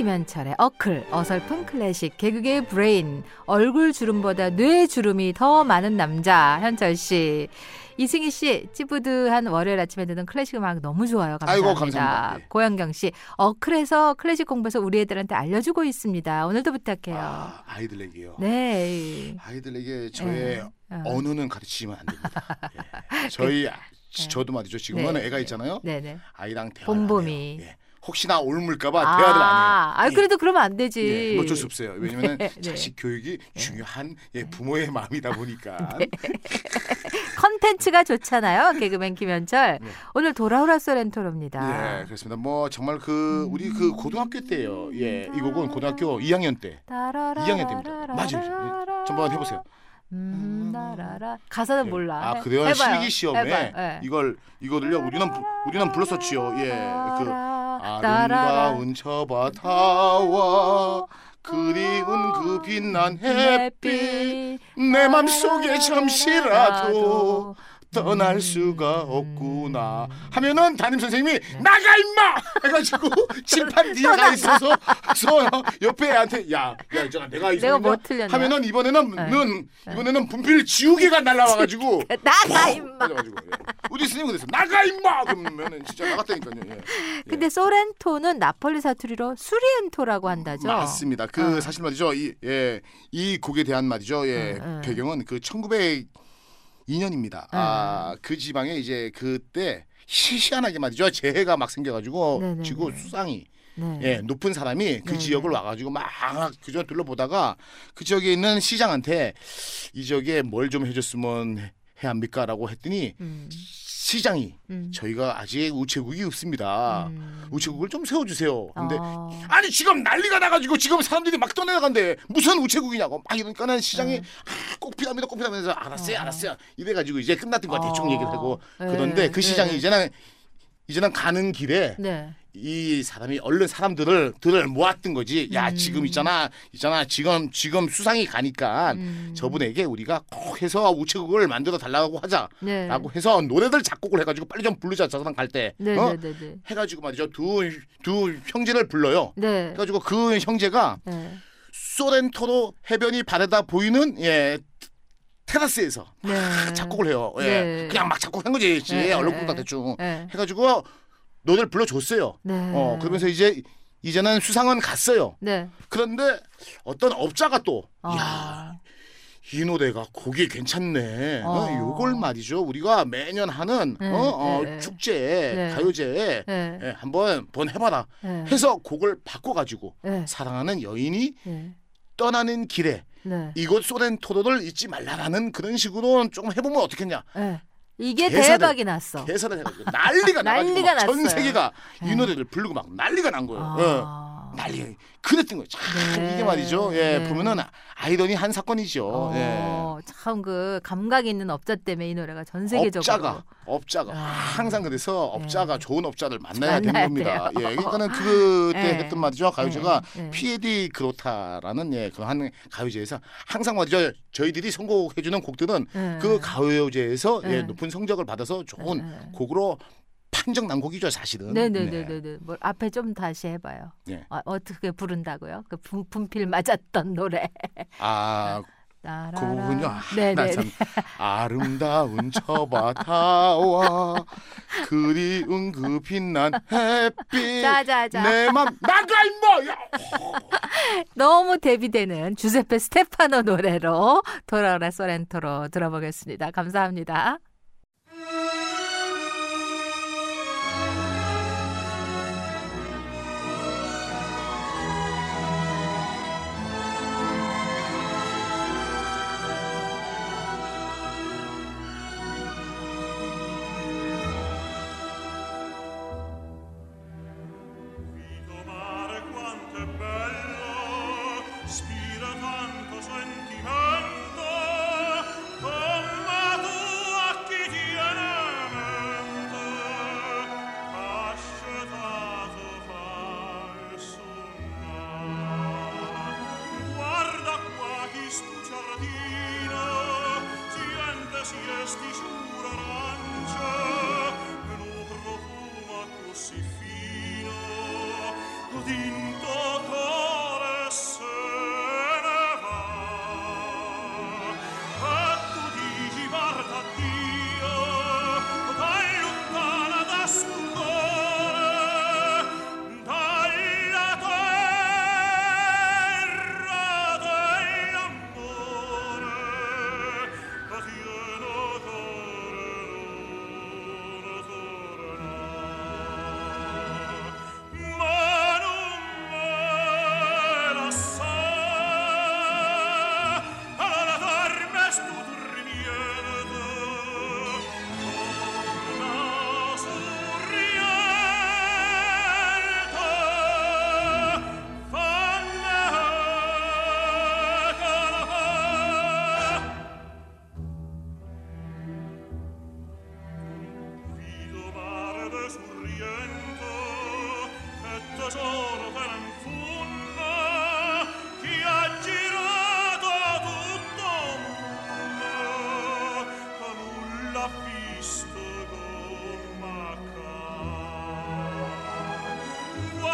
김현철의 어클 어설픈 클래식 개그계의 브레인 얼굴 주름보다 뇌 주름이 더 많은 남자 현철 씨 이승희 씨 찌부드한 월요일 아침에 듣는 클래식 음악 너무 좋아요 감사합니다. 아이고, 감사합니다. 예. 고영경 씨 어클에서 클래식 공부해서 우리 애들한테 알려주고 있습니다. 오늘도 부탁해요. 아, 아이들에게요. 네. 아이들에게 저의 어. 언어는 가르치면 안 됩니다. 예. 저희 아, 네. 저도 말이죠. 지금은 네, 애가 네. 있잖아요. 아이랑 대화를 봄봄이. 예. 혹시나 옮을까봐 대화를 안 해요. 아, 예. 그래도 그러면 안 되지. 예, 뭐 어쩔 수 없어요. 왜냐면 네, 네. 자식 교육이 중요한 예, 부모의 마음이다 보니까. 컨텐츠가 좋잖아요. 개그맨 김현철. 네. 오늘 돌아오라 소렌토로입니다. 예, 그렇습니다. 뭐 정말 그 우리 그 고등학교 때예요. 예, 이 곡은 고등학교 2학년 때. 2학년 때입니다. 맞아요. 예, 좀 한번 해보세요. 음, 나라라. 가사는 예. 몰라. 아, 그래요? 해봐요. 실기 시험에 해봐요. 예. 이걸 이거를요. 우리는 부- 우리는 불렀었지요. 예, 그. 아름다운 저 바다와 그리운 그 빛난 햇빛. 내 맘속에 잠시라도 떠날 수가 없구나 하면은 담임 선생님이 나가 임마 해가지고 칠판 뒤에 가 있어서 서 옆에 애한테 야야 있잖아 내가 이 내가 뭐 틀렸냐? 하면은 이번에는 네. 는 이번에는 분필 지우개가 날라와가지고 나가 임마. 예. 우리 선생님 그래서 나가 임마 그러면은 진짜 나갔다니까요. 예. 근데 소렌토는 나폴리 사투리로 수리엔토라고 한다죠. 맞습니다. 그 어. 사실 말이죠. 이, 예, 이 곡에 대한 말이죠. 예, 음, 음. 배경은 그 1902년입니다. 아, 그 지방에 이제 그때 희한하게 말이죠. 재해가 막 생겨가지고 네네네. 지구 수상이 네. 예, 높은 사람이 그 네네. 지역을 와가지고 막 그저 둘러보다가 그 지역에 있는 시장한테 이 지역에 뭘 좀 해줬으면 해야 합니까라고 했더니 음, 시장이 음. 저희가 아직 우체국이 없습니다. 음. 우체국을 좀 세워주세요. 근데 어. 아니 지금 난리가 나가지고 지금 사람들이 막 떠내려간대 무슨 우체국이냐고 막 이러니까는 시장이 음. 꼭 필요하면서 알았어요 어. 알았어요 이래가지고 이제 끝났던 거 대충 어. 얘기를 하고 네, 그런데 그 시장이 네. 이제는 이제는 가는 길에 네. 이 사람이 얼른 사람들을 들을 모았던 거지 야 음. 지금 있잖아 있잖아 지금 지금 수상이 가니까 음. 저분에게 우리가 꼭 해서 우체국을 만들어 달라고 하자라고 네. 해서 노래들 작곡을 해가지고 빨리 좀 부르자 저 사람 갈 때 네, 어? 네, 네, 네. 해가지고 말이죠 두 두 형제를 불러요. 네. 해가지고 그 형제가 네. 소렌토로 해변이 바래다 보이는 예 테라스에서 네. 작곡을 해요. 예. 네. 그냥 막 작곡한 거지. 씨. 네, 얼렁뚱땅 네. 대충 네. 해가지고 노래를 불러줬어요. 네. 어 그러면서 이제 이제는 수상은 갔어요. 네. 그런데 어떤 업자가 또 아. 야, 이 노래가 곡이 괜찮네. 어, 어. 요걸 말이죠. 우리가 매년 하는 네, 어, 어, 네, 네. 축제, 네. 가요제에 네. 예, 한번 번 해봐라. 네. 해서 곡을 바꿔가지고 네. 사랑하는 여인이 네. 떠나는 길에 네. 이곳 소렌토로를 잊지 말라라는 그런 식으로 조금 해보면 어떻겠냐. 네. 이게 개사를- 대박이 났어. 개사를 해가지고 난리가 난리가 났어요. 세계가 네. 이 노래를 부르고 막 난리가 난 거예요. 예. 아. 난리 그랬던 거예요. 참 네. 이게 말이죠. 예, 네. 보면은 아이러니 한 사건이죠. 예. 어, 참그 감각 있는 업자 때문에 이 노래가 전 세계적으로 업자가 업자가 아. 항상 그래서 업자가 네. 좋은 업자를 만나야 되는 겁니다. 돼요. 예, 그러니까는 그때 네. 했던 말이죠. 가요제가 네, 네. 피에디 그로타라는 예, 그한 가요제에서 항상 말이죠. 저희들이 선곡해 주는 곡들은 네. 그 가요제에서 네. 예, 높은 성적을 받아서 좋은 네. 곡으로 판정 난 곡이죠, 사실은. 네네네네 네. 뭘 앞에 좀 다시 해봐요. 네. 아, 어떻게 부른다고요? 그 분, 분필 맞았던 노래. 아. 그 부분요. 아, 네네. 나참 아름다운 저 바다와 그리운 그 빛난 햇빛 자자자. 내맘 나가 임마 야! 너무 대비되는 주세페 스테파노 노래로 돌아오라 소렌토로 들어보겠습니다. 감사합니다.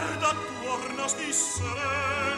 guarda attorno stissere